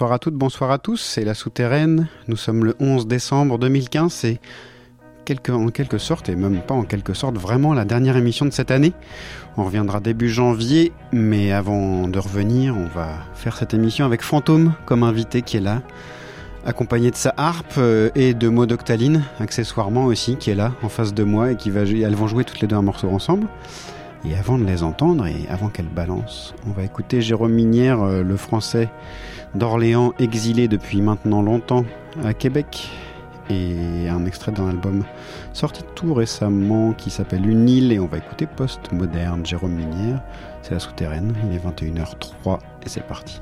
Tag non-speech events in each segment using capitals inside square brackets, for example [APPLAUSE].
Bonsoir à toutes, bonsoir à tous, c'est La Souterraine. Nous sommes le 11 décembre 2015, c'est quelque, en quelque sorte, et même pas en quelque sorte, vraiment la dernière émission de cette année. On reviendra début janvier, mais avant de revenir, on va faire cette émission avec Fantôme comme invité qui est là, accompagné de sa harpe euh, et de Maud Octaline, accessoirement aussi, qui est là en face de moi et qui va, elles vont jouer toutes les deux un morceau ensemble. Et avant de les entendre et avant qu'elles balancent, on va écouter Jérôme Minière, euh, le français d'Orléans exilé depuis maintenant longtemps à Québec et un extrait d'un album sorti tout récemment qui s'appelle Une île et on va écouter Post-Moderne Jérôme Minière. C'est la souterraine, il est 21h03 et c'est parti.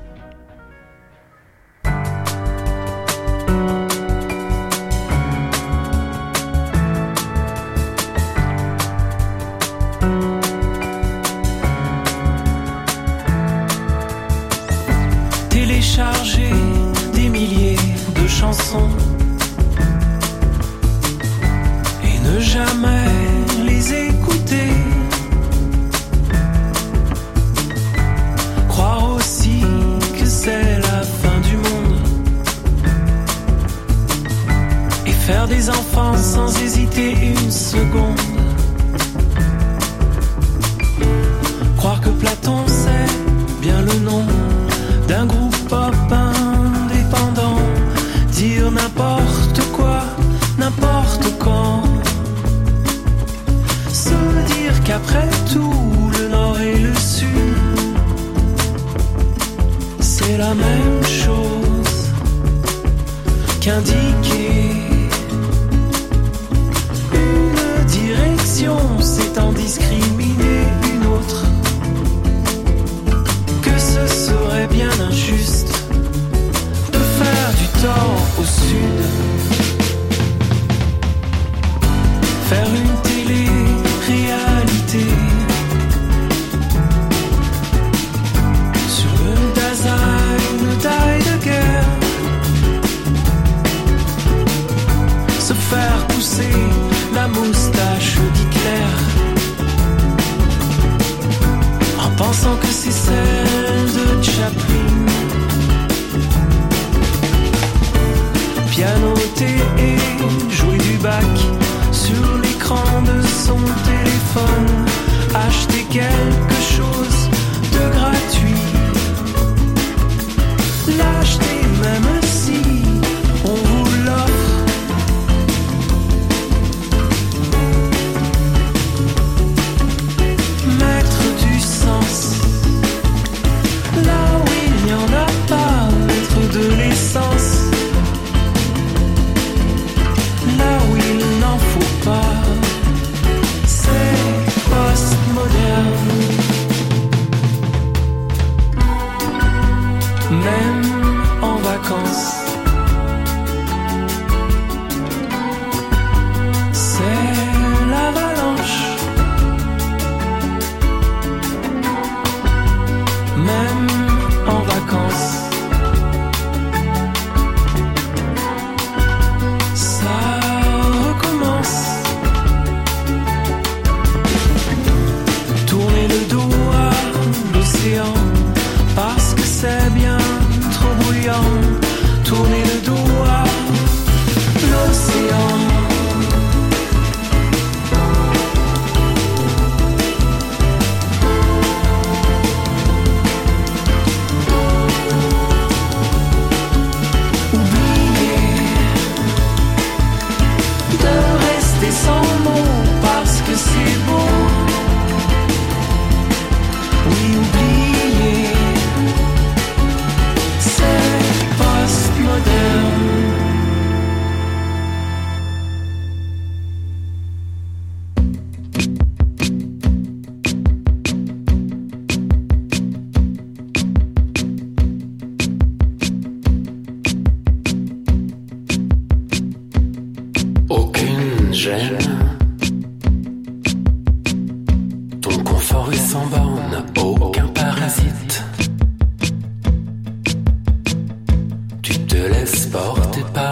Laisses porter par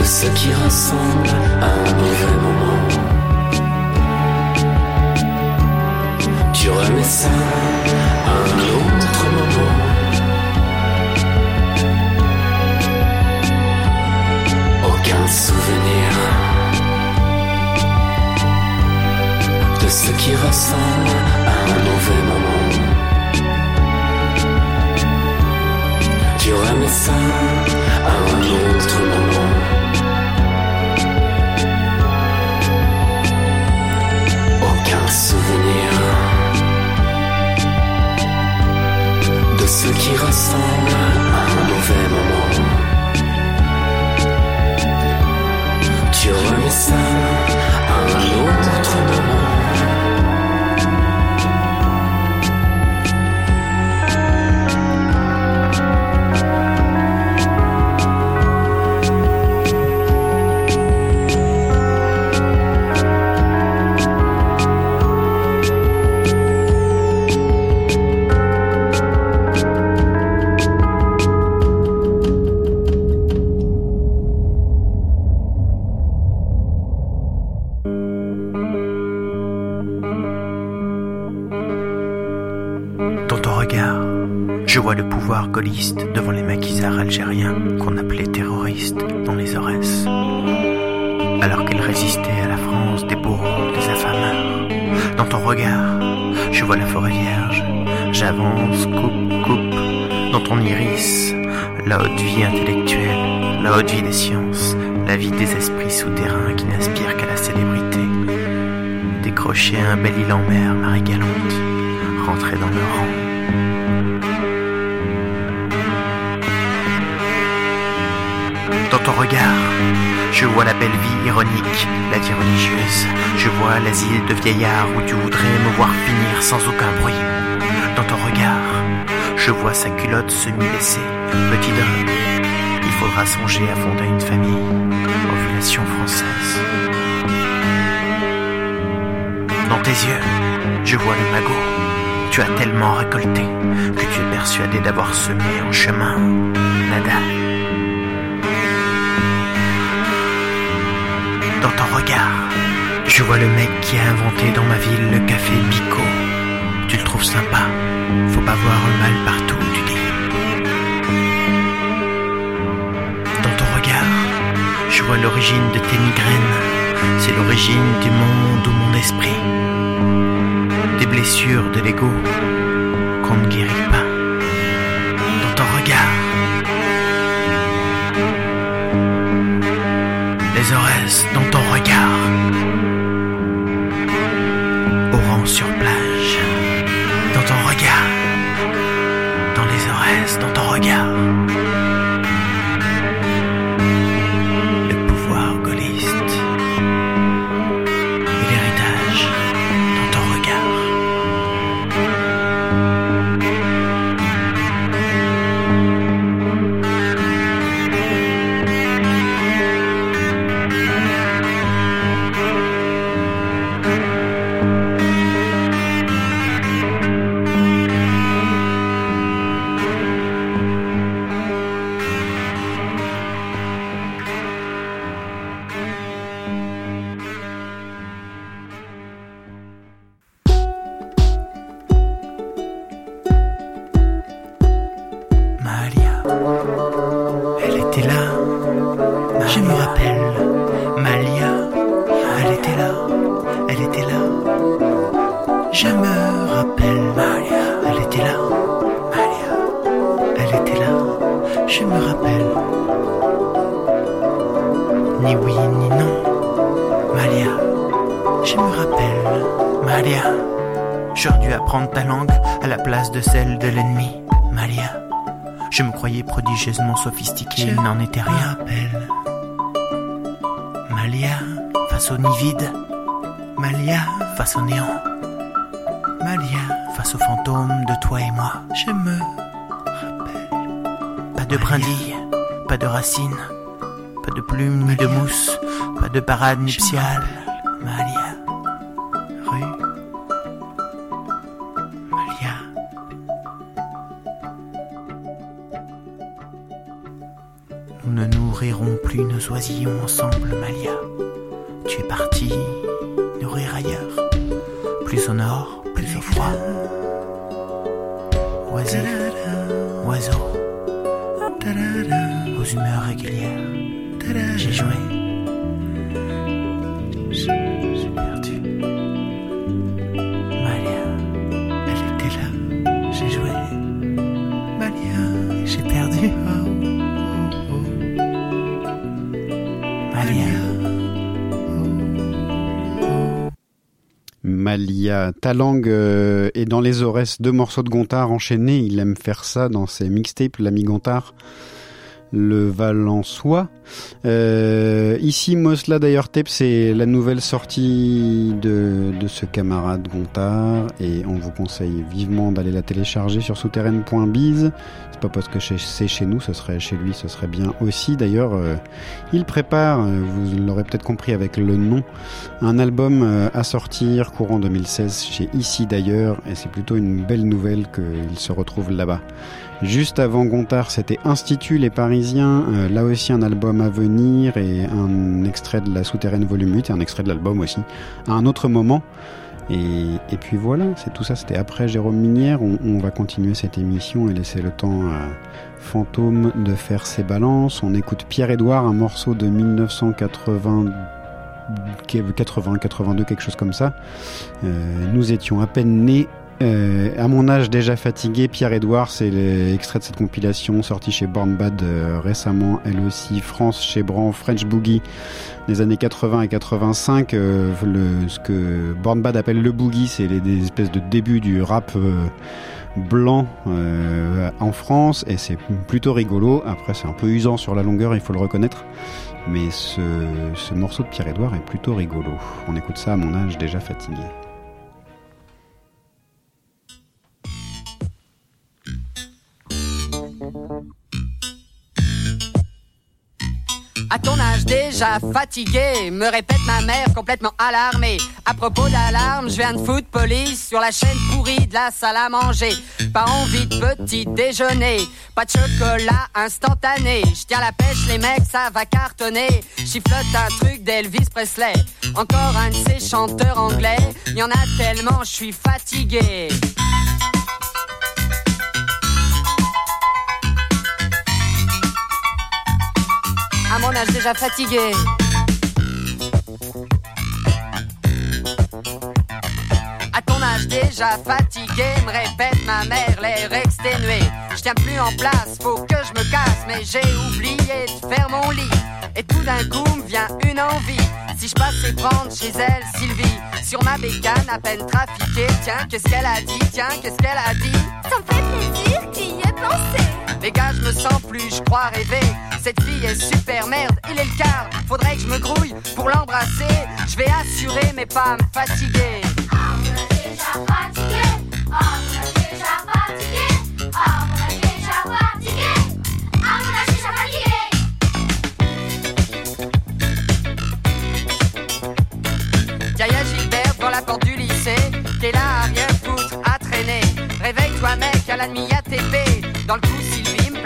de ce qui ressemble à un mauvais moment. Tu remets ça à un autre moment. Aucun souvenir de ce qui ressemble à un mauvais moment. Tu remets ça à un autre moment. Souvenir de ce qui ressemble à un mauvais moment. Tu remets ça devant les maquisards algériens qu'on appelait terroristes dans les Aurès. Alors qu'ils résistaient à la France des bourreaux, des affameurs. Dans ton regard, je vois la forêt vierge. J'avance, coupe, coupe. Dans ton iris, la haute vie intellectuelle, la haute vie des sciences, la vie des esprits souterrains qui n'aspirent qu'à la célébrité. Décrocher un bel île en mer, Marie Galante, rentrer dans le rang. Regard, Je vois la belle vie ironique, la vie religieuse. Je vois l'asile de vieillard où tu voudrais me voir finir sans aucun bruit. Dans ton regard, je vois sa culotte semi-laissée. Petit homme, il faudra songer à fonder une famille. Ovulation française. Dans tes yeux, je vois le magot. Tu as tellement récolté que tu es persuadé d'avoir semé en chemin. Nada. Dans ton regard, je vois le mec qui a inventé dans ma ville le café Bico. Tu le trouves sympa, faut pas voir le mal partout, tu dis. Dans ton regard, je vois l'origine de tes migraines. C'est l'origine du monde ou mon esprit. Des blessures de l'ego qu'on ne guérit pas. Dans ton regard, les Aurès dans parade nuptiale. Malia, ta langue euh, est dans les Aurès, deux morceaux de Gontard enchaînés. Il aime faire ça dans ses mixtapes, l'ami Gontard, le Valençois. Euh, ici, Mosla d'ailleurs tape, c'est la nouvelle sortie de, de ce camarade Gontard et on vous conseille vivement d'aller la télécharger sur souterraine.biz. C'est pas parce que c'est chez nous, ce serait chez lui, ce serait bien aussi. D'ailleurs, euh, il prépare, euh, vous l'aurez peut-être compris avec le nom, un album à sortir courant 2016 chez Ici d'ailleurs, et c'est plutôt une belle nouvelle qu'il se retrouve là-bas. Juste avant Gontard, c'était Institut Les Parisiens, euh, là aussi un album à venir et un extrait de la souterraine volume 8 et un extrait de l'album aussi, à un autre moment. Et, puis voilà, c'est tout ça, c'était après Jérôme Minière. On, va continuer cette émission et laisser le temps à Fantôme de faire ses balances. On écoute Pierre-Édouard, un morceau de 1980. 80, 82, quelque chose comme ça. Euh, nous étions à peine nés. Euh, à mon âge déjà fatigué, Pierre-Édouard, c'est l'extrait de cette compilation sortie chez Born Bad euh, récemment, elle aussi, France chez Bran, French Boogie, des années 80 et 85. euh, ce que Born Bad appelle le boogie, c'est les, des espèces de débuts du rap euh, blanc euh, en France et c'est plutôt rigolo. Après, c'est un peu usant sur la longueur, il faut le reconnaître. Mais ce, ce morceau de Pierre-Édouard est plutôt rigolo. On écoute ça à mon âge déjà fatigué. À ton âge déjà fatigué, me répète ma mère complètement alarmée. À propos d'alarme, je viens de foutre police sur la chaîne pourrie de la salle à manger. Pas envie de petit déjeuner, pas de chocolat instantané. Je tiens la pêche, les mecs, ça va cartonner. Chiflote un truc d'Elvis Presley. Encore un de ces chanteurs anglais. Y en a tellement, je suis fatigué. Âge déjà fatigué. À ton âge déjà fatigué, me répète ma mère, l'air exténué. Je tiens plus en place, faut que je me casse, mais j'ai oublié de faire mon lit. Et tout d'un coup me vient une envie. Si je passais prendre chez elle Sylvie, sur ma bécane à peine trafiquée, tiens, qu'est-ce qu'elle a dit, tiens, qu'est-ce qu'elle a dit? Ça me fait plaisir, y aies pensé. Les gars, je me sens plus, je crois rêver. Cette fille est super merde, il est le quart. Faudrait que je me grouille pour l'embrasser. Je vais assurer, mais pas me fatiguer. Ah, on a déjà fatigué. Ah, on a déjà fatigué. Ah, on a déjà fatigué. Ah, on a déjà fatigué. Yaya Gilbert devant la porte du lycée. T'es là à rien foutre, à traîner. Réveille-toi, mec, à la demi ATP. Dans le coup,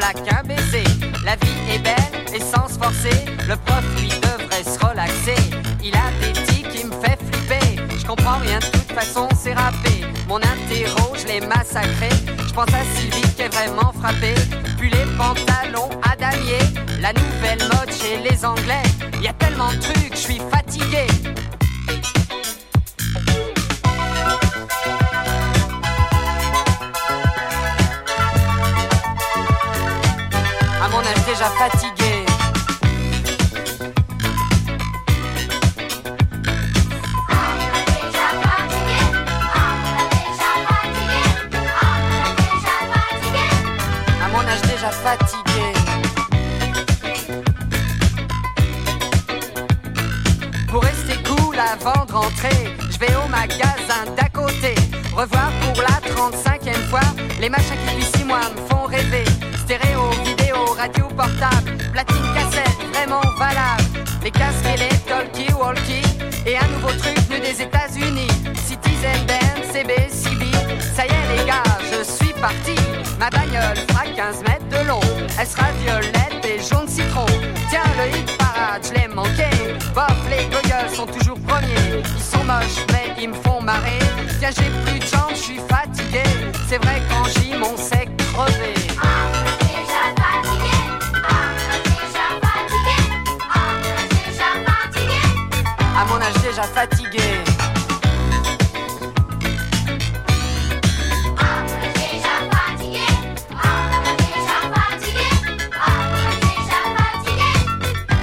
Sylvie me plaque un baiser. La vie est belle et sans se forcer. Le prof, lui, devrait se relaxer. Il a des tics qui me fait flipper. Je comprends rien, de toute façon, c'est râpé. Mon interro, je l'ai massacré. Je pense à Sylvie qui est vraiment frappée. Puis les pantalons à damier. La nouvelle mode chez les Anglais. Y a tellement de trucs, je suis fatigué. Âge déjà fatigué. Pour rester cool avant de rentrer, je vais au magasin d'à côté. Revoir pour la 35e fois les machins qui depuis 6 mois me font rêver. Stéréo, radio portable, platine cassette, vraiment valable. Les casques et les talkie-walkie. Et un nouveau truc venu des États-Unis. Citizen Band, CB, CB. Ça y est, les gars, je suis parti. Ma bagnole fera 15 mètres de long. Elle sera violette et jaune citron. Tiens, le hit parade, je l'ai manqué. Bof, les gogoles sont toujours premiers. Ils sont moches, mais ils me font marrer. Tiens, j'ai fatigué.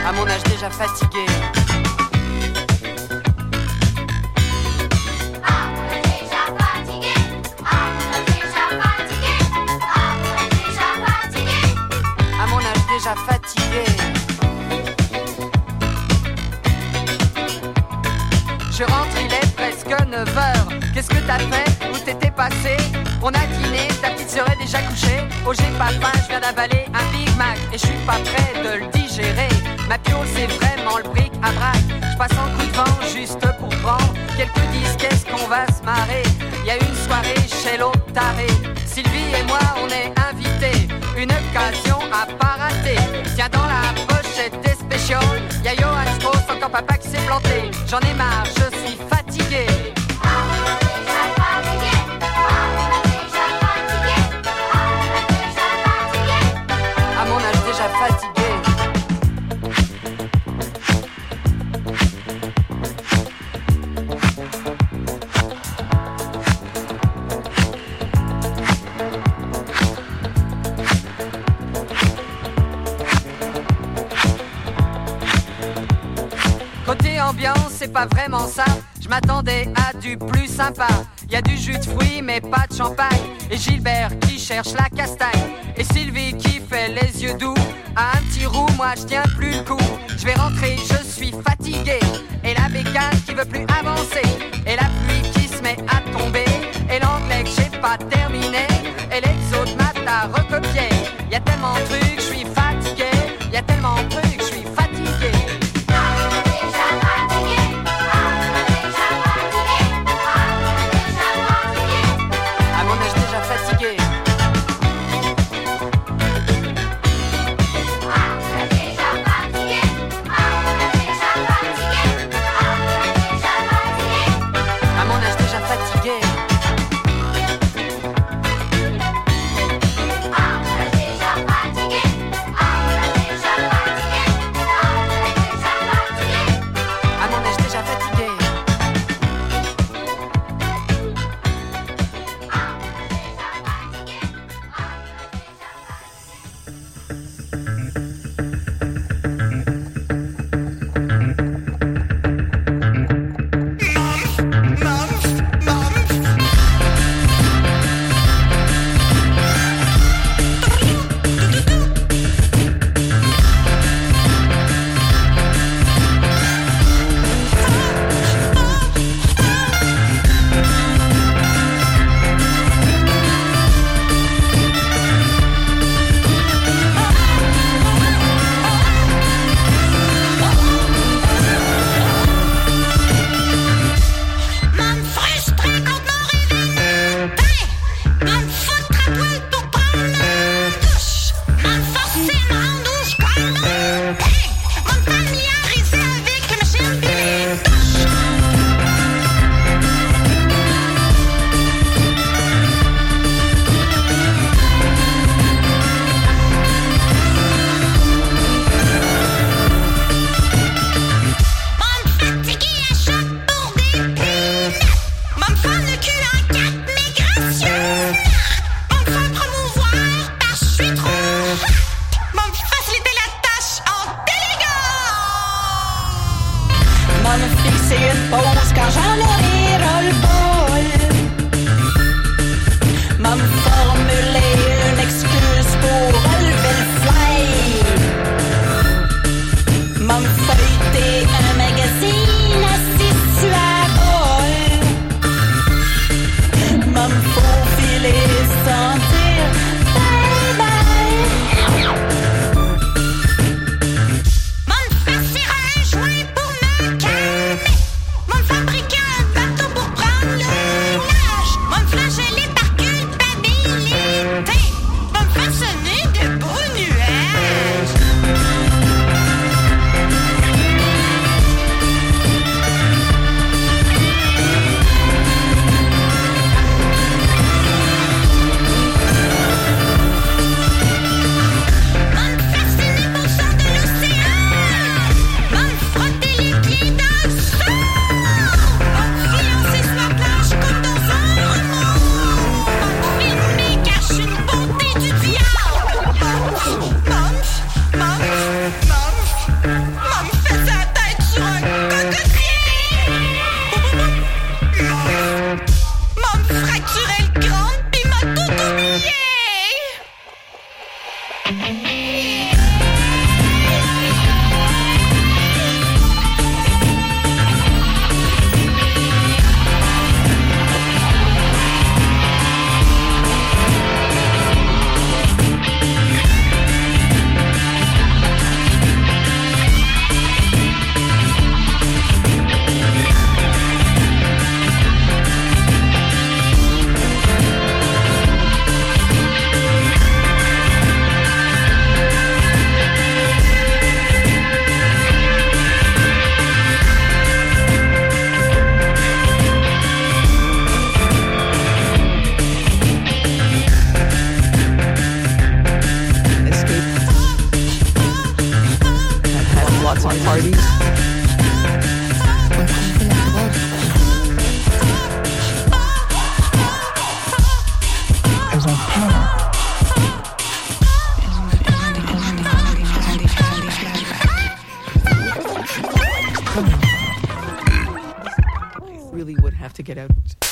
À mon âge déjà fatigué. Où t'étais passé On a dîné, ta petite serait déjà couchée. Oh, j'ai pas faim, je viens d'avaler un Big Mac et je suis pas prêt de le digérer. Ma piole, c'est vraiment le bric à brac. Je passe en coup de vent juste pour prendre quelques disques. Qu'est-ce qu'on va se marrer Y a une soirée chez l'autre taré. Sylvie et moi, on est invités. Une occasion à pas rater. Tiens, dans la pochette des specials, y a Johan Strauss, encore papa qui s'est planté. J'en ai marre, je pas vraiment ça. Je m'attendais à du plus sympa. Y a du jus de fruits, mais pas de champagne. Et Gilbert qui cherche la castagne. Et Sylvie qui fait les yeux doux. À un petit roux, moi je tiens plus le coup. Je vais rentrer, je suis fatigué. Et la bécane qui veut plus avancer. Et la pluie qui se met à tomber. Et l'anglais que j'ai pas terminé. Et les de maths à recopier. Y a tellement de trucs, je suis fatigué. Y a tellement de trucs. to get out.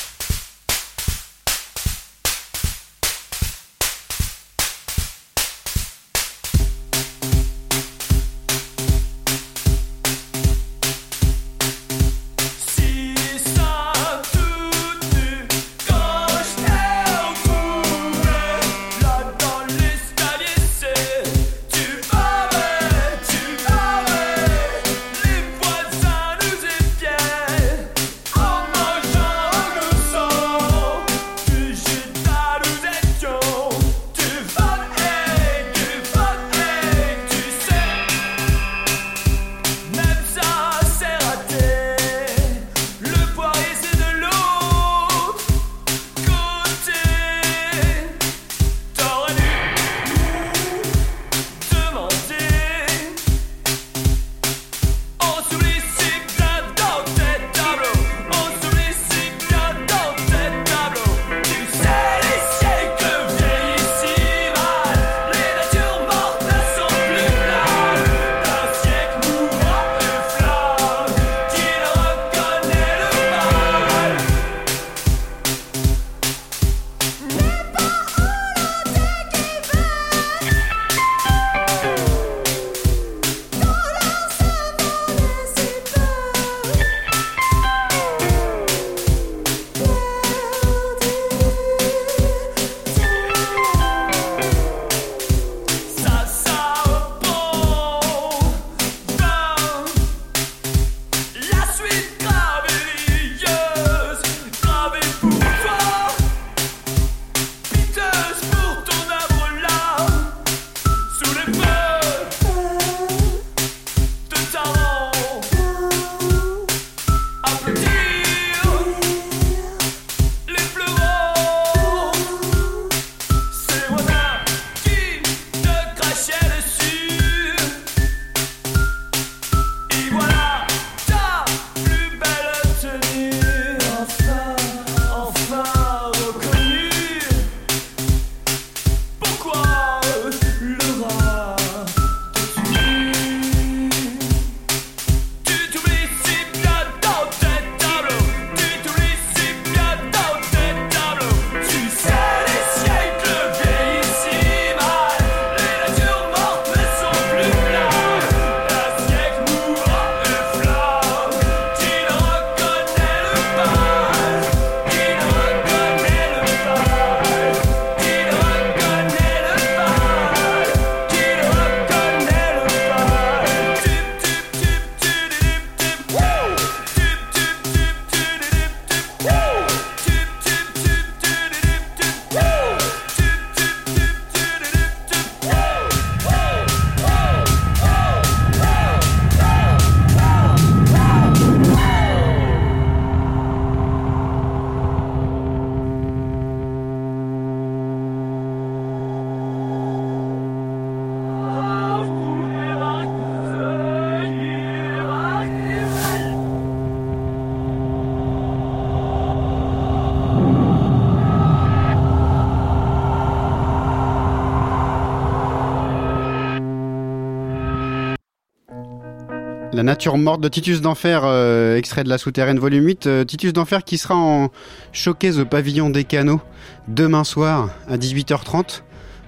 Nature morte de Titus d'Enfer, euh, extrait de la souterraine volume 8. Euh, Titus d'Enfer qui sera en showcase au pavillon des canaux demain soir à 18h30.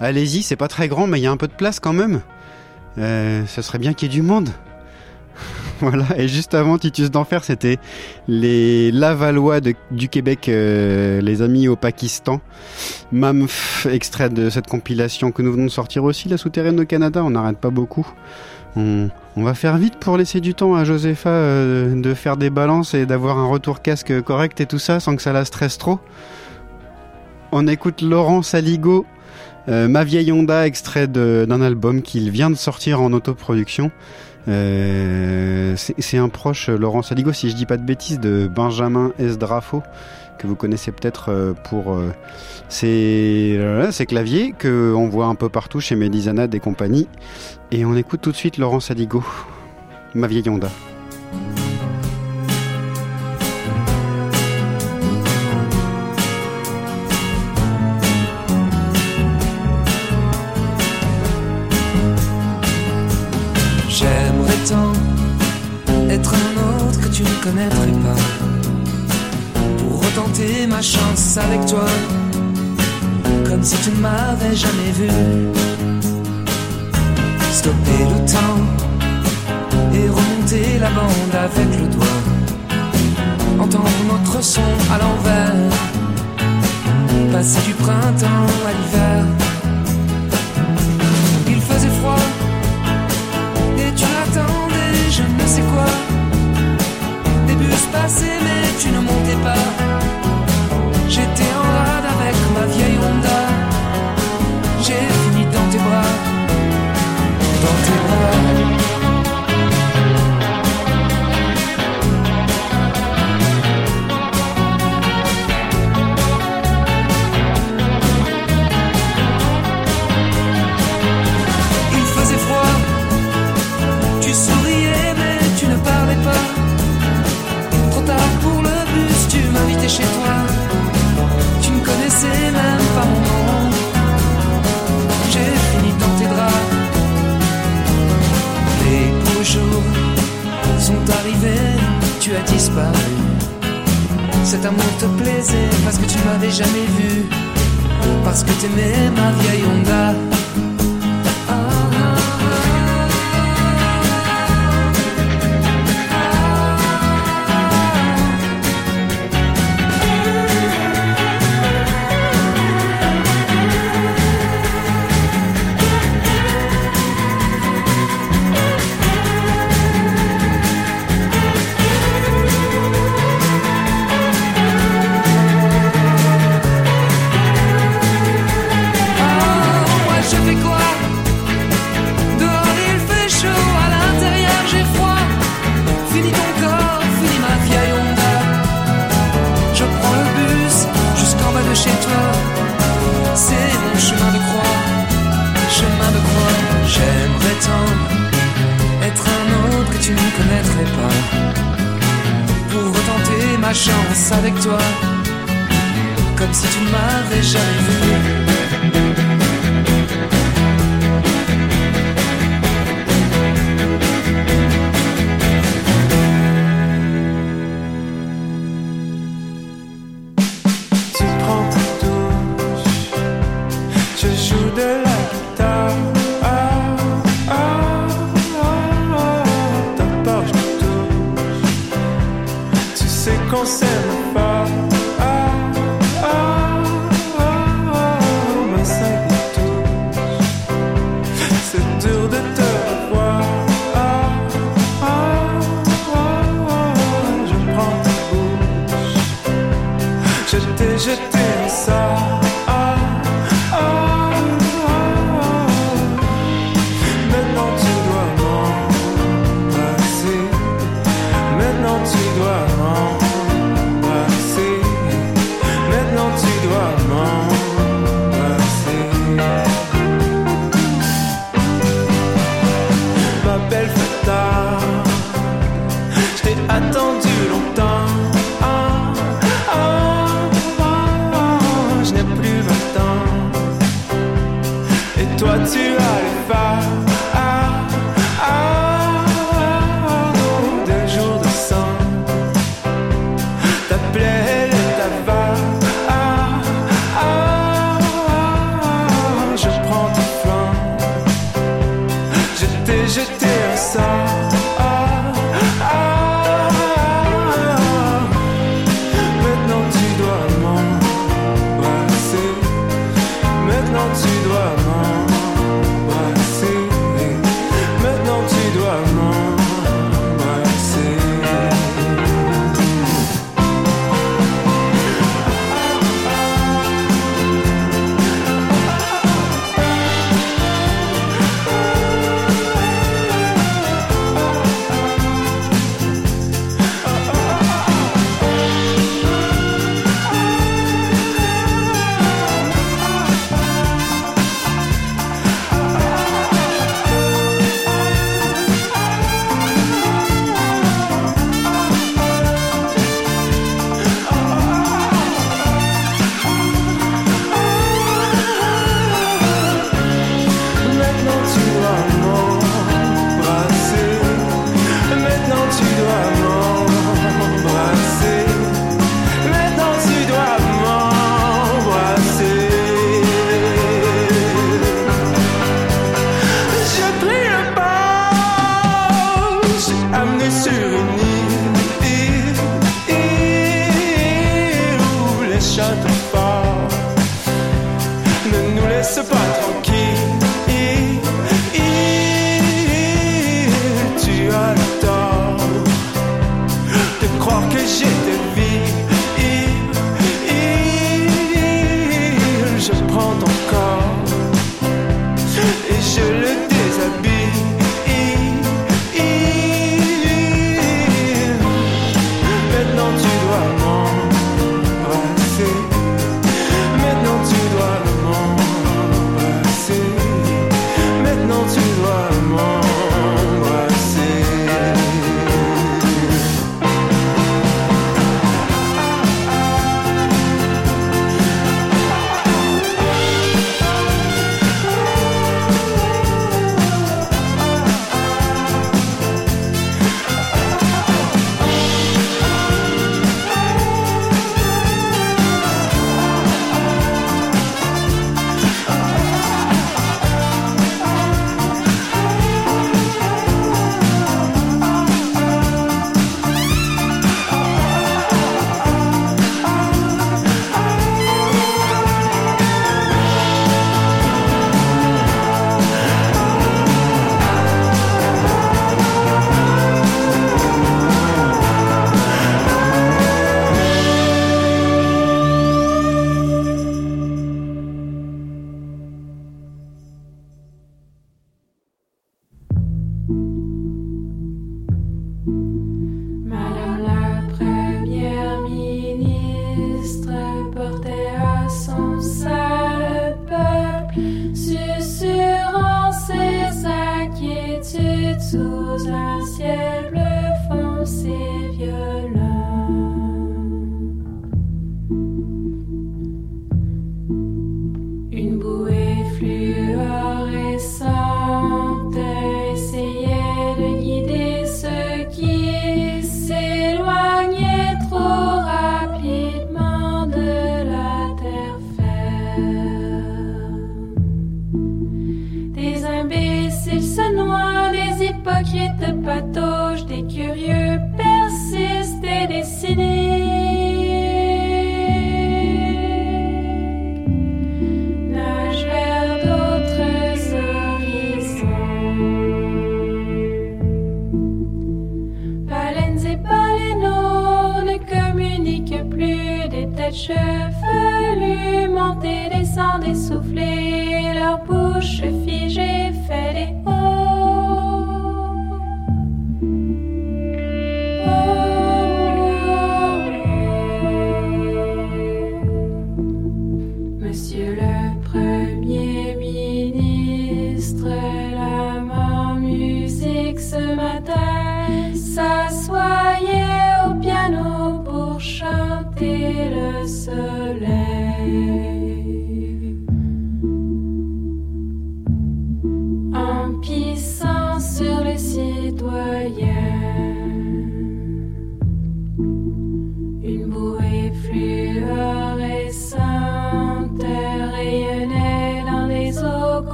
Allez-y, c'est pas très grand, mais il y a un peu de place quand même. Euh, ce serait bien qu'il y ait du monde. [LAUGHS] voilà, et juste avant Titus d'Enfer, c'était les Lavallois de- du Québec, euh, les amis au Pakistan. Mamf, extrait de cette compilation que nous venons de sortir aussi, la souterraine au Canada, on n'arrête pas beaucoup. On, on va faire vite pour laisser du temps à Josepha euh, de faire des balances et d'avoir un retour casque correct et tout ça sans que ça la stresse trop. On écoute Laurent Saligo, euh, Ma vieille Honda, extrait d'un album qu'il vient de sortir en autoproduction. Euh, c'est un proche, Laurent Saligo, si je dis pas de bêtises, de Benjamin Esdrafo, que vous connaissez peut-être euh, pour euh, euh, ses claviers, que on voit un peu partout chez Médizanade et compagnie. Et on écoute tout de suite Laurent Saligo, Ma vieille Honda. J'aimerais tant être un autre que tu ne connaîtrais pas. Retenter ma chance avec toi, comme si tu ne m'avais jamais vu. Stopper le temps et remonter la bande avec le doigt. Entendre notre son à l'envers, passer du printemps à l'hiver.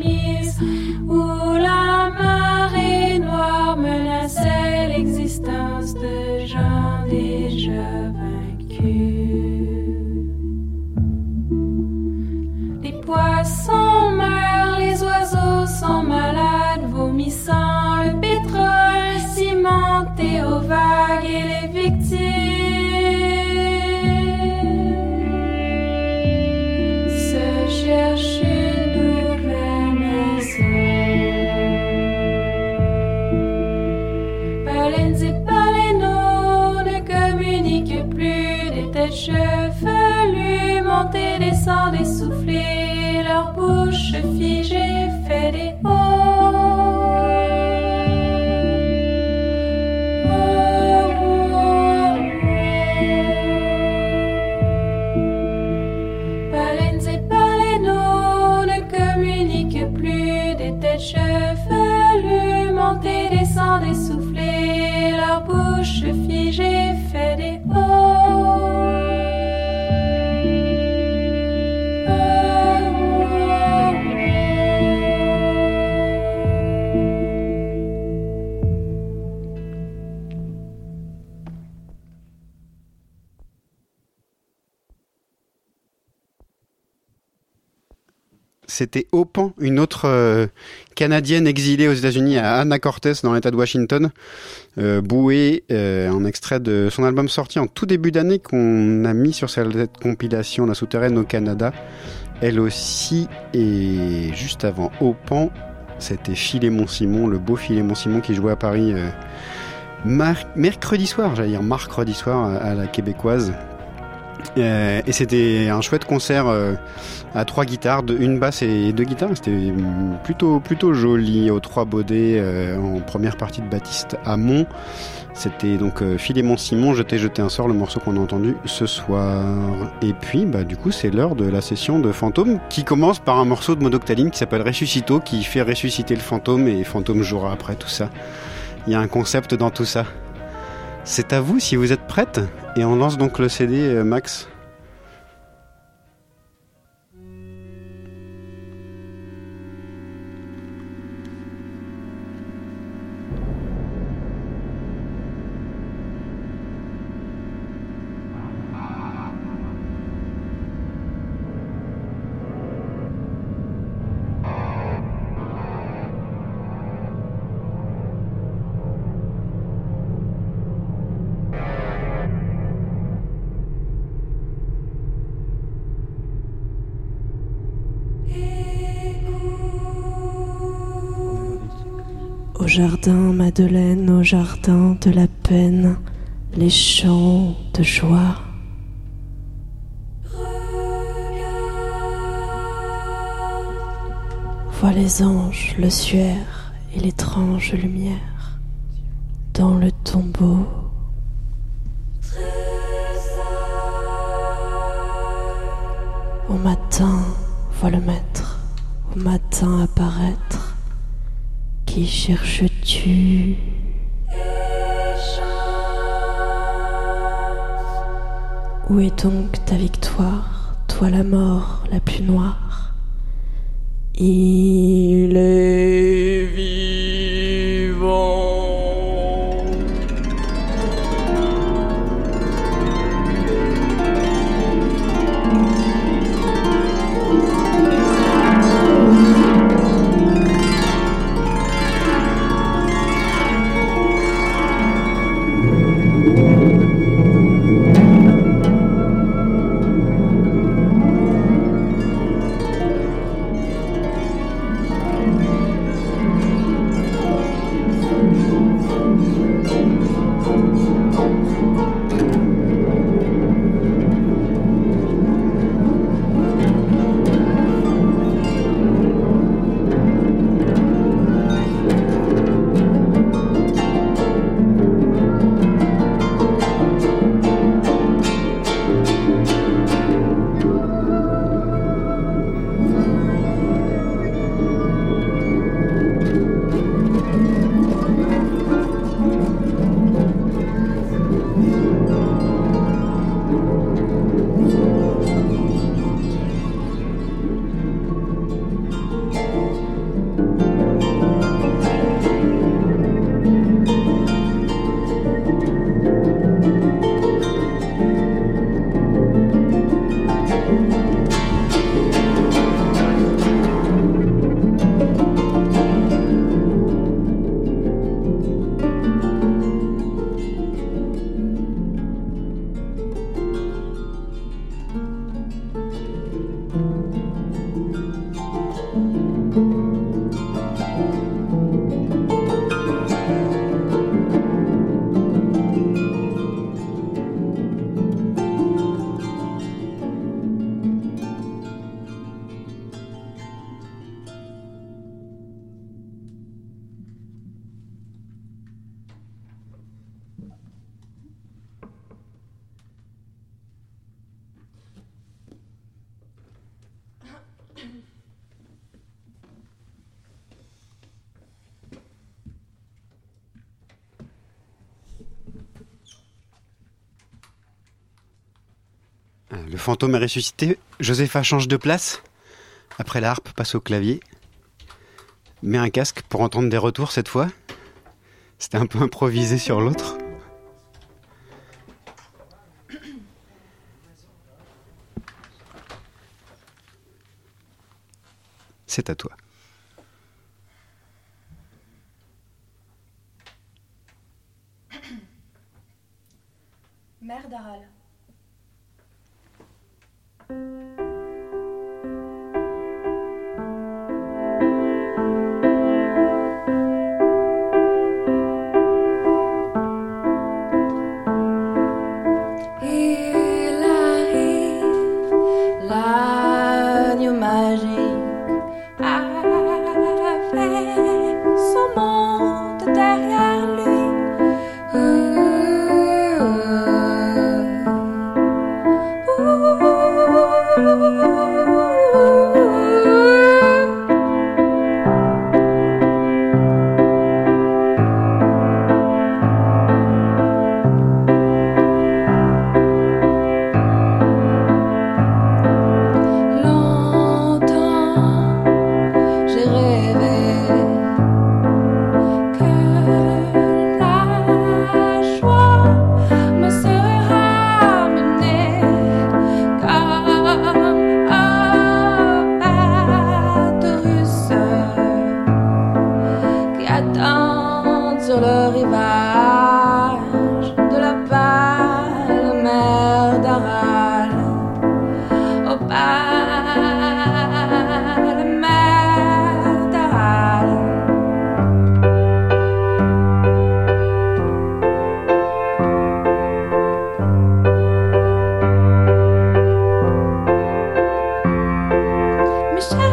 Music. C'était Opan, une autre euh, Canadienne exilée aux États-Unis à Anna Cortez dans l'État de Washington. Euh, Bouée, euh, un extrait de son album sorti en tout début d'année qu'on a mis sur cette compilation La Souterraine au Canada. Elle aussi, et juste avant Opan, c'était Philémon Simon, le beau Philémon Simon qui jouait à Paris euh, mercredi soir, j'allais dire mercredi soir à, la québécoise. Et c'était un chouette concert à trois guitares, une basse et deux guitares. C'était plutôt plutôt joli aux trois baudets euh, en première partie de Baptiste Hamon. C'était donc euh, Philémon Simon, Je t'ai jeté un sort, le morceau qu'on a entendu ce soir. Et puis, bah, du coup, c'est l'heure de la session de Fantôme qui commence par un morceau de Modoctaline qui s'appelle Ressuscito, qui fait ressusciter le fantôme et Fantôme jouera après tout ça. Il y a un concept dans tout ça. C'est à vous si vous êtes prête. Et on lance donc le CD, euh, Max. Jardin, Madeleine, au jardin de la peine, les chants de joie. Vois les anges, le suaire et l'étrange lumière dans le tombeau. Au matin, vois le maître, au matin apparaître. Qui cherches-tu? Où est donc ta victoire, toi la mort la plus noire. Il est vivant. fantôme est ressuscité. Josepha change de place. Après la harpe, passe au clavier. Met un casque pour entendre des retours cette fois. C'était un peu improvisé sur l'autre. C'est à toi. wish I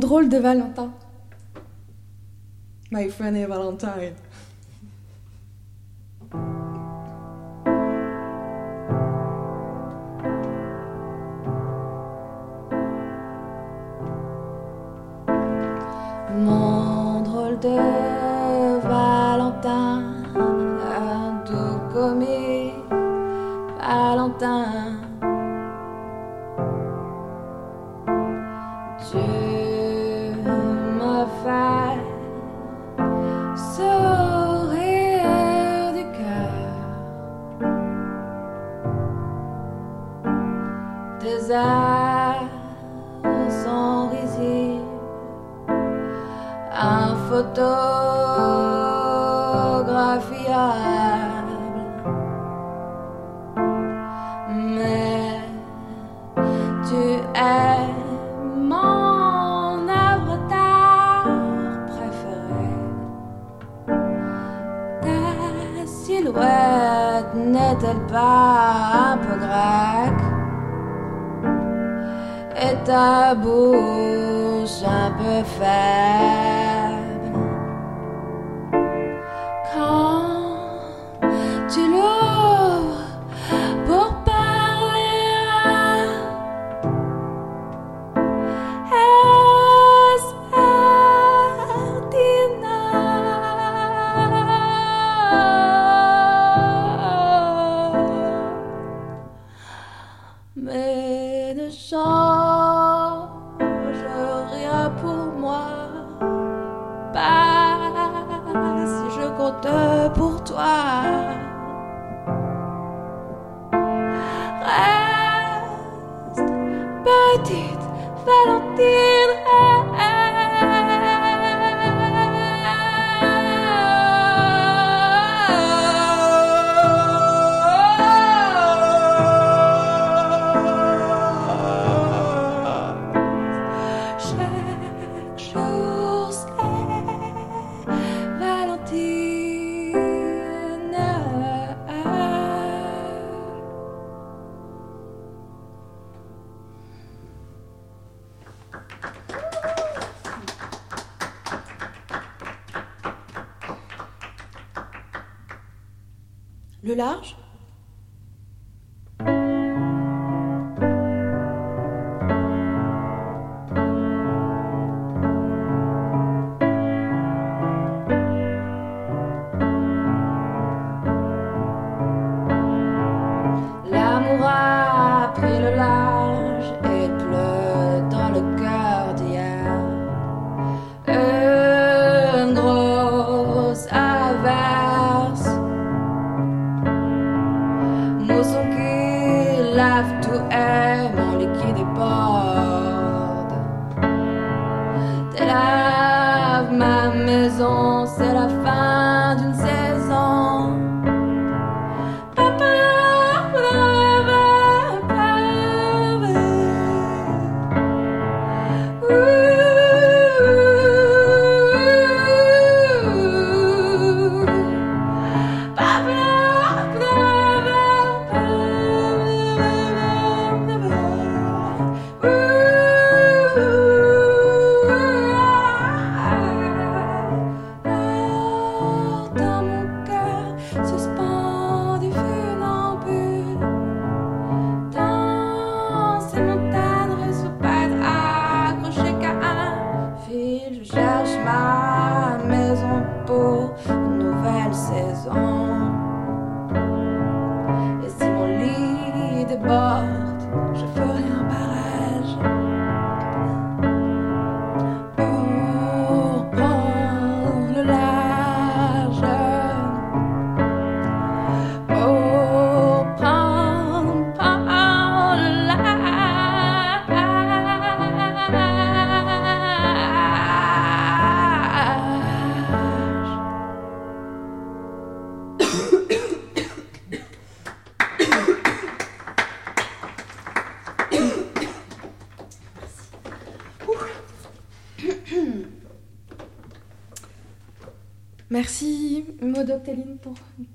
drôle de Valentin. My funny Valentine. hasard sans résine un photographiable. Mais tu es mon œuvre d'art préférée. Ta silhouette n'est-elle pas ta bouche un peu.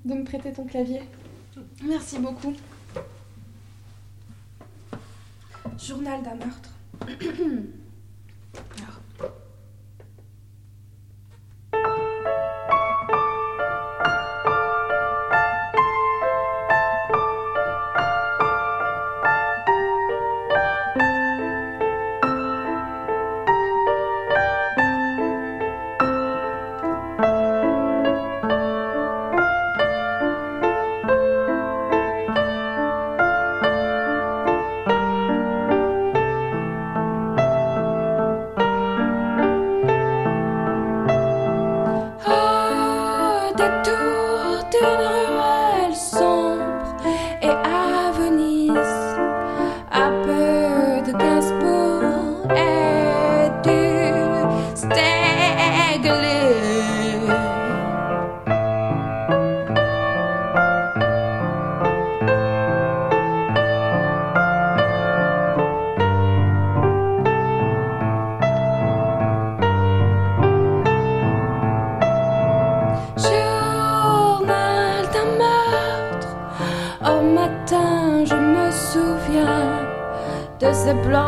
de me prêter ton clavier. Merci beaucoup.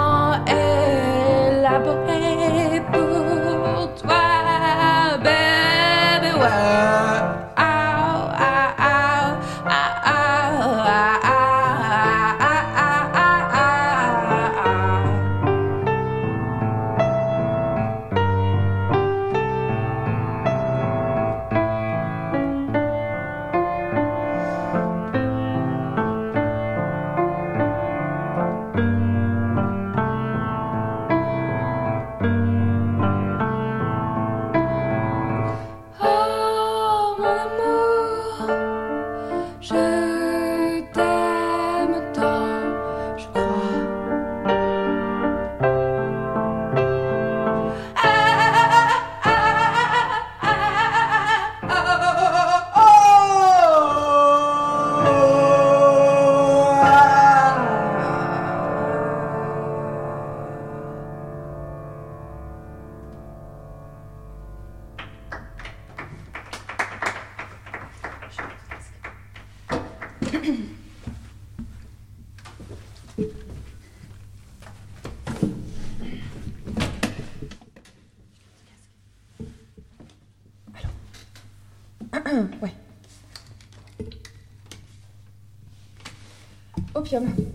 tant élaboré pour toi, bébé. Ouais. Welcome.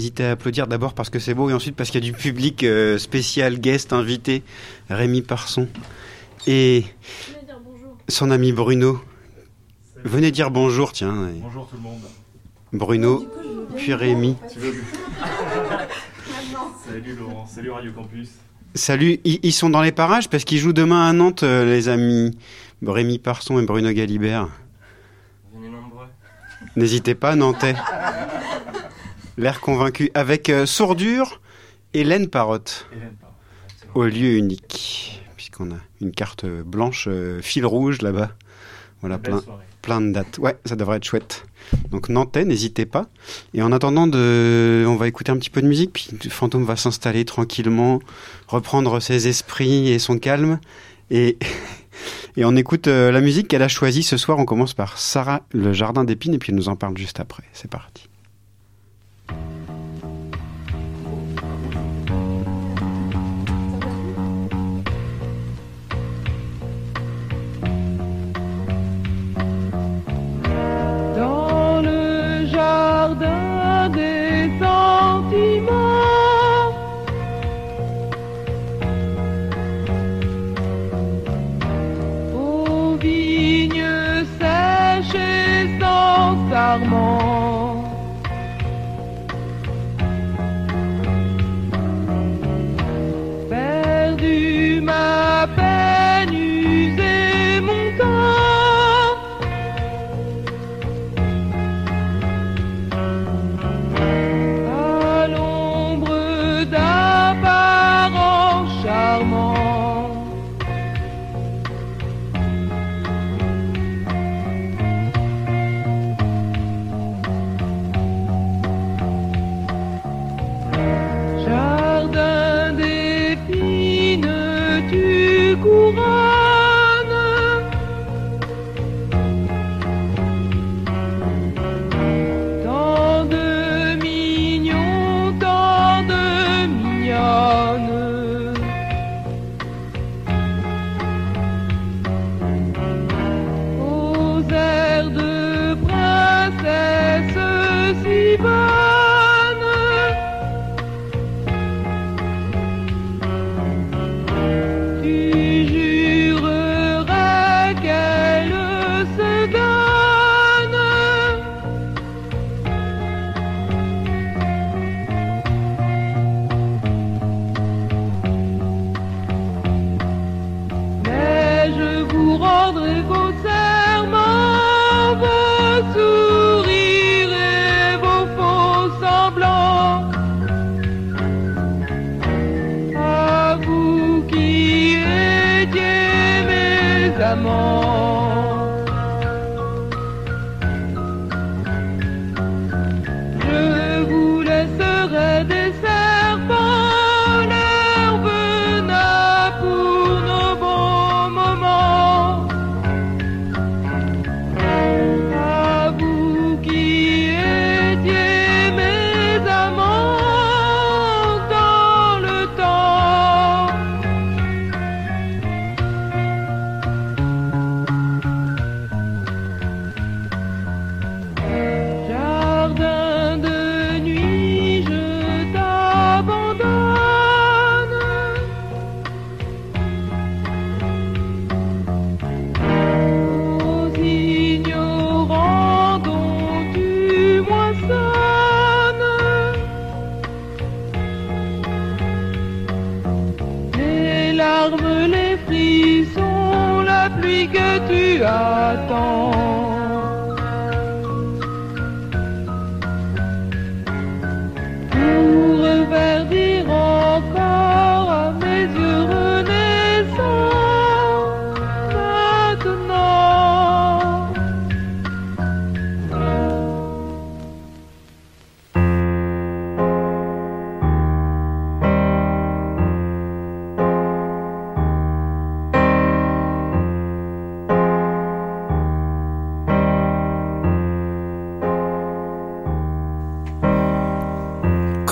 Hésité à applaudir d'abord parce que c'est beau et ensuite parce qu'il y a du public euh, spécial, guest, invité, Rémi Parson et son ami Bruno. Venez dire bonjour, tiens. Bonjour tout le monde. Bruno, puis Rémi. Salut Laurent, salut Radio Campus. Salut, ils, ils sont dans les parages parce qu'ils jouent demain à Nantes, euh, les amis Rémi Parson et Bruno Galibert. Venez nombreux. N'hésitez pas, Nantais. L'air convaincu avec euh, Sourdure Parotte Hélène, pardon. au lieu unique, puisqu'on a une carte blanche euh, fil rouge là-bas. Voilà, plein, soirée. plein de dates. Ouais, ça devrait être chouette. Donc Nantais, n'hésitez pas. Et en attendant, de, on va écouter un petit peu de musique, puis Fantôme va s'installer tranquillement, reprendre ses esprits et son calme. Et, [LAUGHS] et on écoute euh, la musique qu'elle a choisie ce soir. On commence par Sarah, le jardin d'épines, et puis elle nous en parle juste après. C'est parti.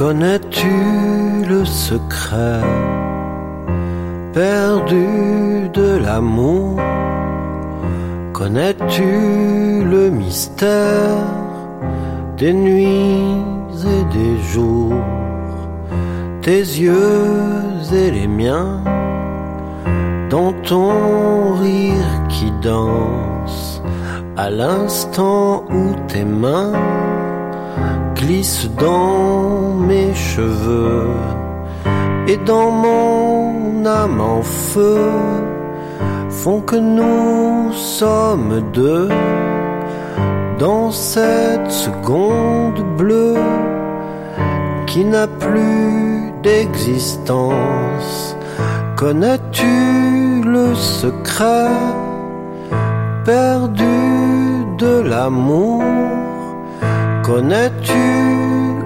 Connais-tu que nous sommes deux dans cette seconde bleue qui n'a plus d'existence. Connais-tu le secret perdu de l'amour? Connais-tu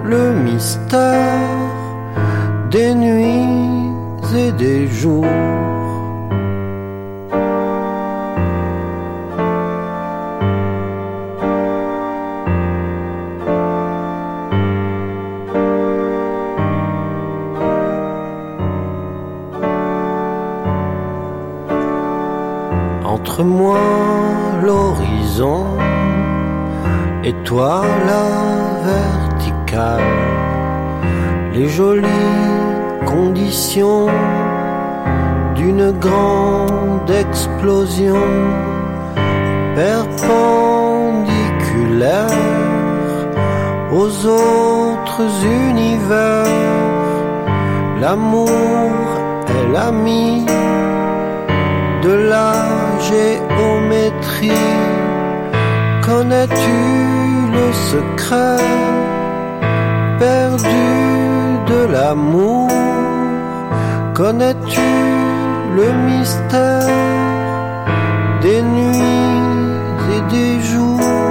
le mystère des nuits et des jours? Toi, la verticale, les jolies conditions d'une grande explosion perpendiculaire aux autres univers. L'amour est l'ami de la géométrie. Connais-tu secret perdu de l'amour. Connais-tu le mystère des nuits et des jours?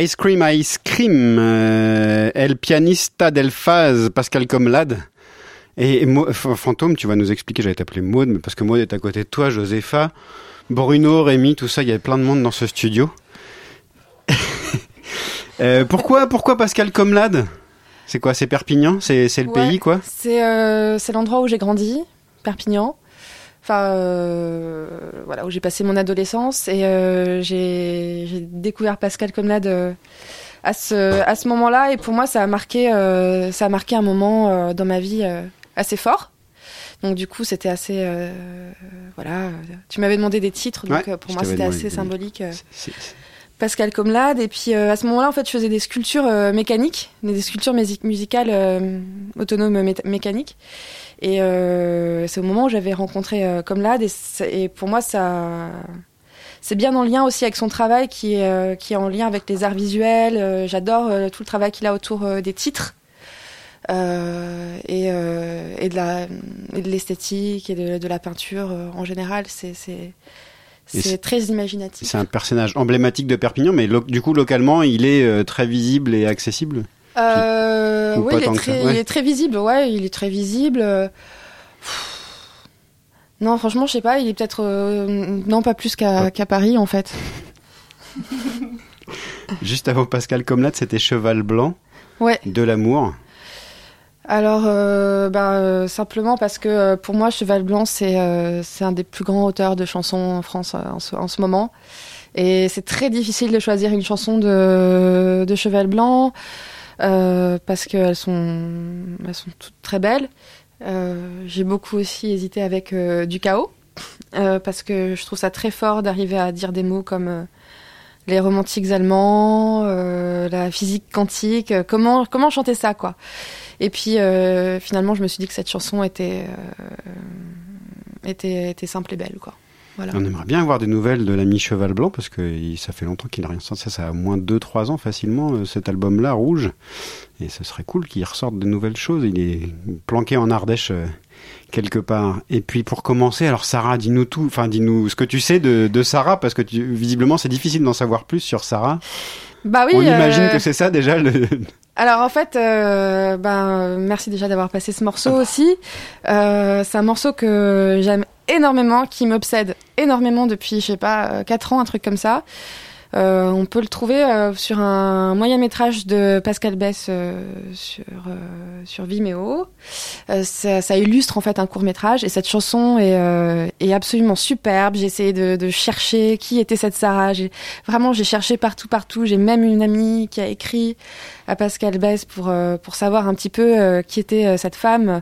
Ice Cream, Ice Cream, euh, El Pianista del Faz, Pascal Comlade. Et, et Mo- Fantôme, tu vas nous expliquer, j'allais t'appeler Maud, mais parce que Maud est à côté de toi, Josepha, Bruno, Rémi, tout ça, il y a plein de monde dans ce studio. [LAUGHS] Euh, pourquoi, pourquoi Pascal Comlade? C'est quoi, c'est Perpignan? C'est le Ouais, pays, quoi? Euh, c'est l'endroit où j'ai grandi, Perpignan. Enfin, euh, voilà, où j'ai passé mon adolescence et euh, j'ai j'ai découvert Pascal Comlade euh, à ce, à ce moment-là. Et pour moi, ça a marqué, euh, ça a marqué un moment euh, dans ma vie euh, assez fort. Donc du coup, c'était assez, euh, voilà. Tu m'avais demandé des titres, donc Ouais, pour moi, c'était assez symbolique. C'est- Pascal Comlade. Et puis euh, à ce moment-là, en fait, je faisais des sculptures mécaniques, des sculptures musi- musicales autonomes mé- mécaniques. Et euh, c'est au moment où j'avais rencontré euh, Comlade. Et, pour moi, ça. C'est bien en lien aussi avec son travail qui est, euh, qui est en lien avec les arts visuels. Euh, J'adore tout le travail qu'il a autour des titres. Et, et de la et de l'esthétique et de, de la peinture en général c'est c'est très imaginatif C'est un personnage emblématique de Perpignan, mais du coup, localement, il est euh, très visible et accessible? Euh, Ou oui, il est, très, ça, ouais. il est très visible, ouais, il est très visible. euh. Non, franchement, je sais pas, il est peut-être. euh, non, pas plus qu'à Paris, en fait. [LAUGHS] Juste avant Pascal Comlade, c'était Cheval Blanc Ouais. de l'amour. Alors, euh, bah, euh, simplement parce que pour moi, Cheval Blanc, c'est un des plus grands auteurs de chansons en France en ce, en ce moment. Et c'est très difficile de choisir une chanson de, de Cheval Blanc parce qu'elles sont, elles sont toutes très belles. Euh, J'ai beaucoup aussi hésité avec euh, Du Chaos euh, parce que je trouve ça très fort d'arriver à dire des mots comme euh, les romantiques allemands, euh, la physique quantique. euh, comment, comment chanter ça, quoi Et puis euh, finalement, je me suis dit que cette chanson était, euh, était, était simple et belle, quoi. Voilà. On aimerait bien avoir des nouvelles de l'ami Cheval Blanc parce que ça fait longtemps qu'il n'a rien sorti. Ça, ça a moins 2-3 ans facilement, euh, cet album-là, Rouge. Et ce serait cool qu'il ressorte de nouvelles choses. Il est planqué en Ardèche euh, quelque part. Et puis pour commencer, alors Sarah, dis-nous tout, enfin dis-nous ce que tu sais de, de Sarah parce que tu- visiblement c'est difficile d'en savoir plus sur Sarah. Bah oui. On imagine euh, que c'est ça déjà le. [LAUGHS] Alors en fait, euh, ben merci déjà d'avoir passé ce morceau aussi. Euh, c'est un morceau que j'aime énormément, qui m'obsède énormément depuis, je sais pas, 4 ans, un truc comme ça. Euh, on peut le trouver euh, sur un moyen métrage de Pascal Bess euh, sur sur Vimeo. Ça, ça illustre en fait un court métrage et cette chanson est, est absolument superbe. J'ai essayé de, de chercher qui était cette Sarah. Vraiment j'ai cherché partout partout. J'ai même une amie qui a écrit à Pascal Bess pour pour savoir un petit peu qui était cette femme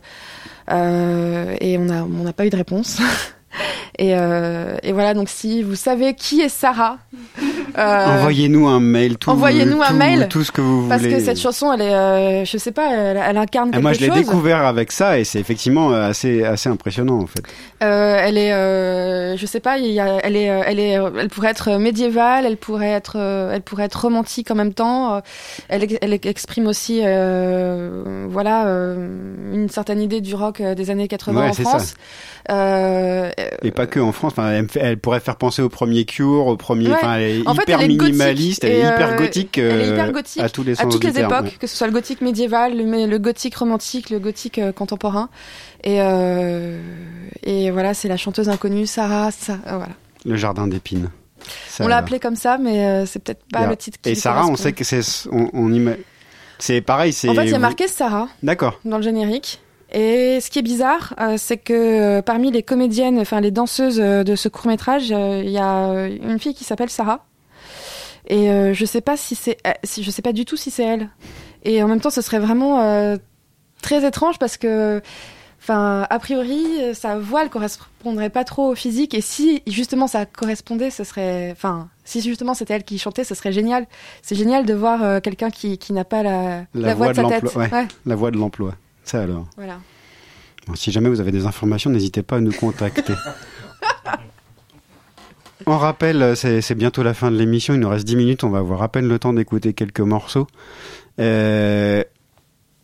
Euh, et on a on n'a pas eu de réponse. [LAUGHS] Et, euh, et voilà, donc si vous savez qui est Sarah, [LAUGHS] euh, Envoyez-nous un mail. Tout, envoyez-nous un mail. Tout ce que vous parce voulez. que cette chanson, elle est, euh, je sais pas, elle, elle incarne quelque moi, je l'ai chose. découvert avec ça et c'est effectivement assez, assez impressionnant en fait. Euh, elle est, euh, je sais pas, il y a, elle est, elle est, elle pourrait être médiévale, elle pourrait être, euh, elle pourrait être romantique en même temps. Elle, ex- elle exprime aussi, euh, voilà, euh, une certaine idée du rock des années 80 Ouais, en France. Euh, Et pas que en France. Enfin, elle, fait- elle pourrait faire penser au premier Cure, au premier. Ouais. Enfin, elle est En fait, hyper elle est gothique minimaliste, elle et, est euh, hyper gothique. elle est hyper euh, gothique à tous les sens toutes les époques, ouais. que ce soit le gothique médiéval, le, le gothique romantique, le gothique euh, contemporain. Et, et voilà, c'est la chanteuse inconnue Sarah. Voilà. Le jardin d'épines. Ça, On l'a appelé comme ça, mais euh, c'est peut-être pas le titre qui Et Sarah, on sait que c'est, on, on ima- c'est pareil, c'est. En fait, il y a marqué Sarah D'accord. dans le générique. Et ce qui est bizarre, euh, c'est que euh, parmi les comédiennes, enfin les danseuses euh, de ce court métrage, il y a une fille qui s'appelle Sarah. Et je sais pas si c'est, si, je sais pas du tout si c'est elle. Et en même temps, ce serait vraiment très étrange parce que, enfin, a priori, sa voix ne correspondrait pas trop au physique. Et si justement ça correspondait, ce serait, enfin, si justement c'était elle qui chantait, ce serait génial. C'est génial de voir quelqu'un qui, qui n'a pas la, La, voix, voix de sa tête. Ouais. La voix de l'emploi. Ça alors. Voilà. Bon, si jamais vous avez des informations, n'hésitez pas à nous contacter. [LAUGHS] On rappelle, euh, c'est c'est bientôt la fin de l'émission, il nous reste 10 minutes, on va avoir à peine le temps d'écouter quelques morceaux. Euh,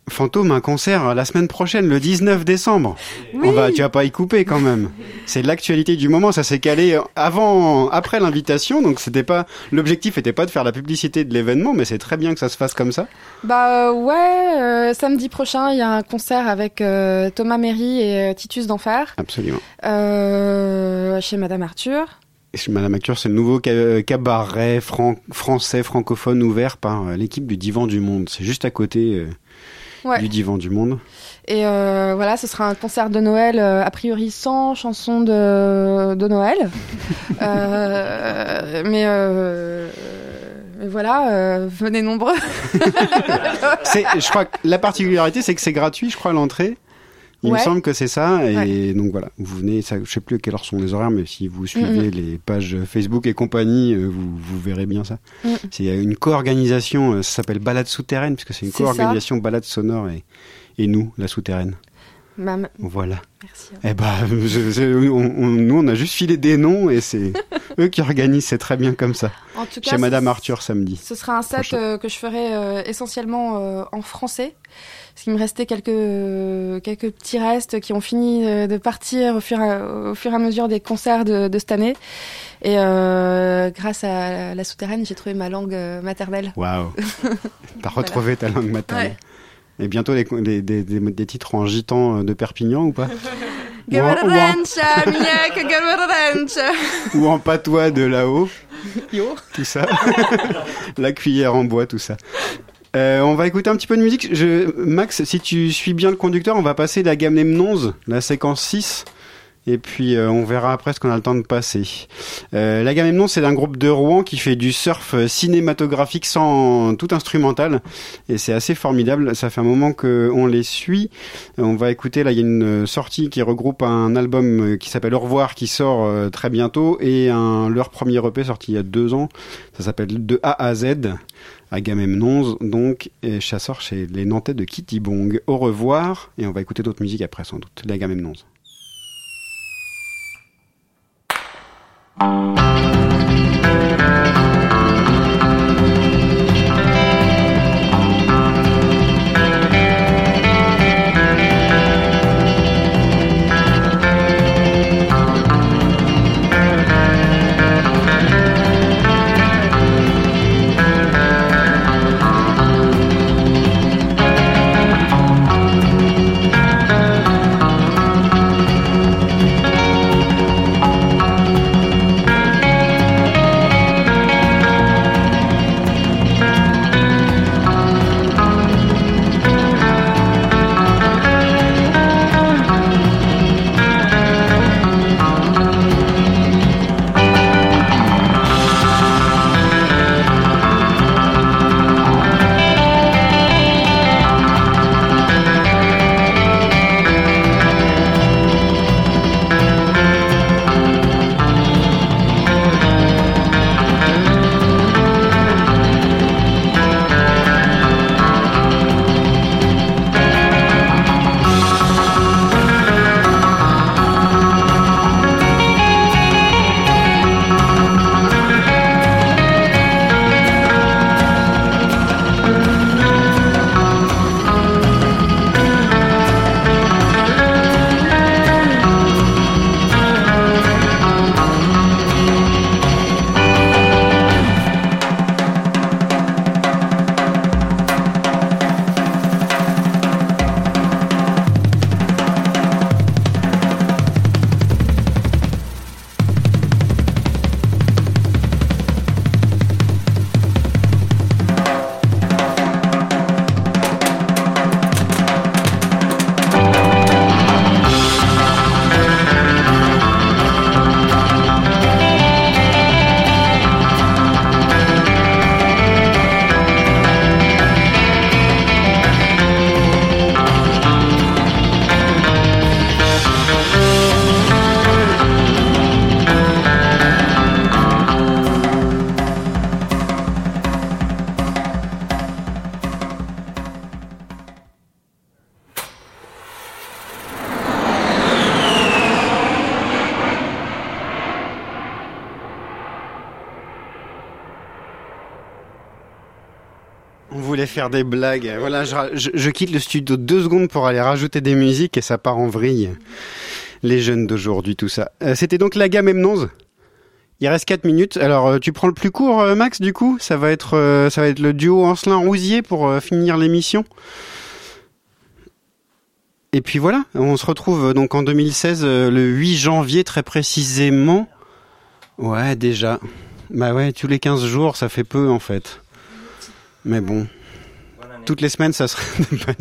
Fantôme un concert la semaine prochaine, le 19 décembre. Oui. On va, tu vas pas y couper quand même. C'est l'actualité du moment. Ça s'est calé avant, après l'invitation, donc c'était pas l'objectif était pas de faire la publicité de l'événement, mais c'est très bien que ça se fasse comme ça. Bah euh, ouais, euh, samedi prochain, il y a un concert avec euh, Thomas Méry et euh, Titus d'Enfer Absolument. euh, chez Madame Arthur. Madame Acture, c'est le nouveau ca- cabaret fran- français francophone ouvert par l'équipe du Divan du Monde. C'est juste à côté Ouais. du Divan du Monde. Et euh, voilà, ce sera un concert de Noël, euh, a priori sans chanson de, de Noël. [LAUGHS] Euh, mais, euh, mais voilà, euh, venez nombreux. Je crois que la particularité, c'est que c'est gratuit, je crois, à l'entrée. Il Ouais. me semble que c'est ça. Et Ouais. donc voilà, vous venez, ça, je sais plus à quelle heure sont les horaires, mais si vous suivez Mhm. les pages Facebook et compagnie, euh, vous, vous verrez bien ça. Mhm. C'est une co-organisation, euh, ça s'appelle Balade souterraine, puisque c'est une co-organisation Balade sonore et, et nous, la souterraine. Mam- Voilà. Merci. Eh ben, [LAUGHS] je- je- on- on- nous, on a juste filé des noms et c'est [LAUGHS] eux qui organisent, c'est très bien comme ça. En tout cas, Chez Madame Arthur samedi. Ce sera un set euh, que je ferai euh, essentiellement euh, en français. Parce qu'il me restait quelques, quelques petits restes qui ont fini de partir au fur, et à, au fur et à mesure des concerts de, de cette année. Et grâce à la souterraine, j'ai trouvé ma langue maternelle. Waouh. [LAUGHS] T'as retrouvé ta langue maternelle. Ouais. Et bientôt les- des, des- des titres en gitan de Perpignan ou pas? [LAUGHS] ou, en, ou, en, Gabarancha, miak, gabarancha. [LAUGHS] ou en patois de là-haut, Yo. tout ça. [LAUGHS] La cuillère en bois, tout ça. Euh, on va écouter un petit peu de musique. Je, Max, si tu suis bien le conducteur, on va passer la gamme 11, la séquence 6. Et puis euh, on verra après ce qu'on a le temps de passer. Euh, la gamme non, c'est un groupe de Rouen qui fait du surf euh, cinématographique sans tout instrumental, et c'est assez formidable. Ça fait un moment que on les suit. Euh, On va écouter là, il y a une euh, sortie qui regroupe un album qui s'appelle Au revoir, qui sort très bientôt, et un leur premier EP sorti il y a deux ans. Ça s'appelle De A à Z. Agamemnon, donc, et sort chez les Nantais de Kitty Bong. Au revoir, et on va écouter d'autres musiques après sans doute. L'Agamemnon. Thank you. Faire des blagues. Voilà, je, quitte le studio deux secondes pour aller rajouter des musiques et ça part en vrille. Les jeunes d'aujourd'hui, tout ça. Euh, C'était donc la gamme M11. Il reste 4 minutes. Alors, euh, tu prends le plus court, euh, Max, du coup? Ça va être, ça va être le duo Ancelin-Rousier pour finir l'émission. Et puis voilà, on se retrouve donc en 2016, euh, le 8 janvier très précisément. Ouais, déjà. Bah ouais, tous les 15 jours, ça fait peu en fait. Mais bon, toutes les semaines, ça serait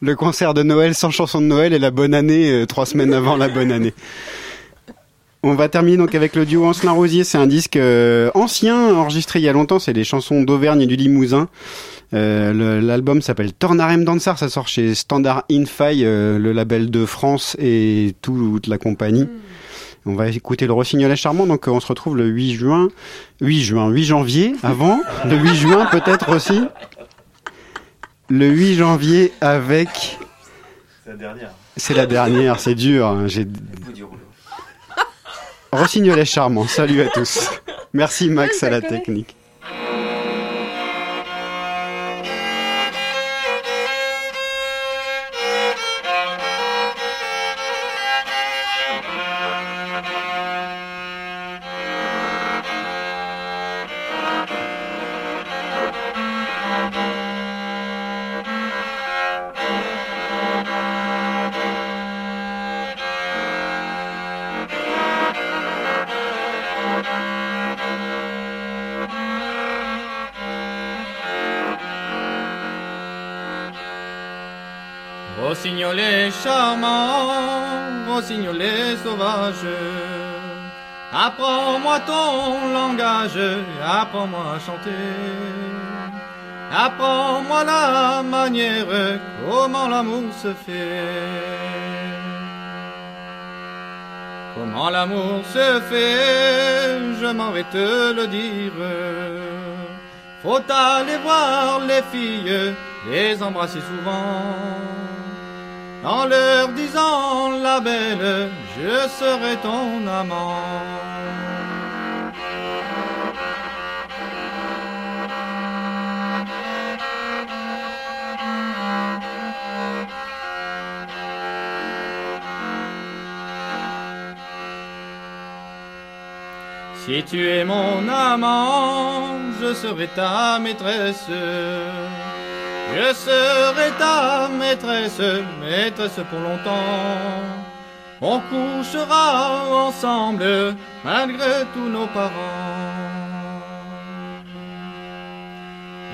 le concert de Noël sans chanson de Noël et la bonne année euh, trois semaines avant la bonne année. On va terminer donc avec le duo Ancelin Rosier. C'est un disque euh, ancien, enregistré il y a longtemps. C'est des chansons d'Auvergne et du Limousin. Euh, L'album s'appelle Tornarem Dansar. Ça sort chez Standard euh, le label de France et toute la compagnie. On va écouter le Rossignolet charmant. Donc on se retrouve le 8 juin, 8 juin, 8 janvier avant, le 8 juin peut-être aussi. Le 8 janvier avec. C'est la dernière. C'est la dernière, c'est dur. hein, J'ai Rossignolet charmant. Salut à tous. Merci Max à la technique. Rossignolet charmant, rossignolet sauvage, apprends-moi ton langage, apprends-moi à chanter. Apprends-moi la manière, comment l'amour se fait. Comment l'amour se fait, je m'en vais te le dire. Faut aller voir les filles, les embrasser souvent. En leur disant la belle, je serai ton amant. Si tu es mon amant, je serai ta maîtresse. Je serai ta maîtresse, maîtresse pour longtemps. On couchera ensemble malgré tous nos parents.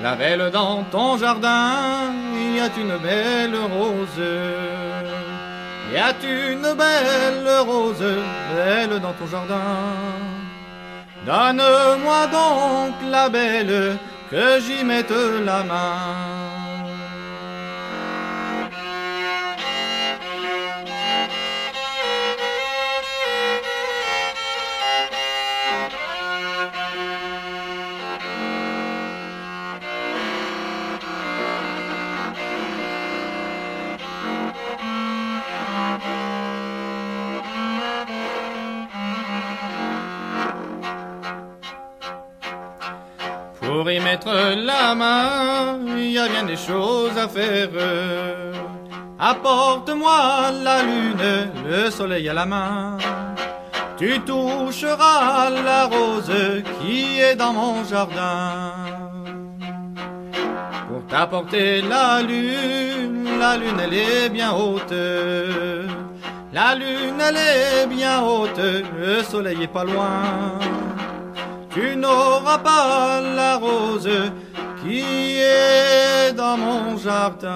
La belle dans ton jardin, il y a une belle rose. Y a une belle rose, belle dans ton jardin. Donne-moi donc la belle, que j'y mette la main. Pour y mettre la main, il y a bien des choses à faire. Apporte-moi la lune, le soleil à la main. Tu toucheras la rose qui est dans mon jardin. Pour t'apporter la lune, la lune elle est bien haute. La lune elle est bien haute, le soleil est pas loin tu n'auras pas la rose qui est dans mon jardin.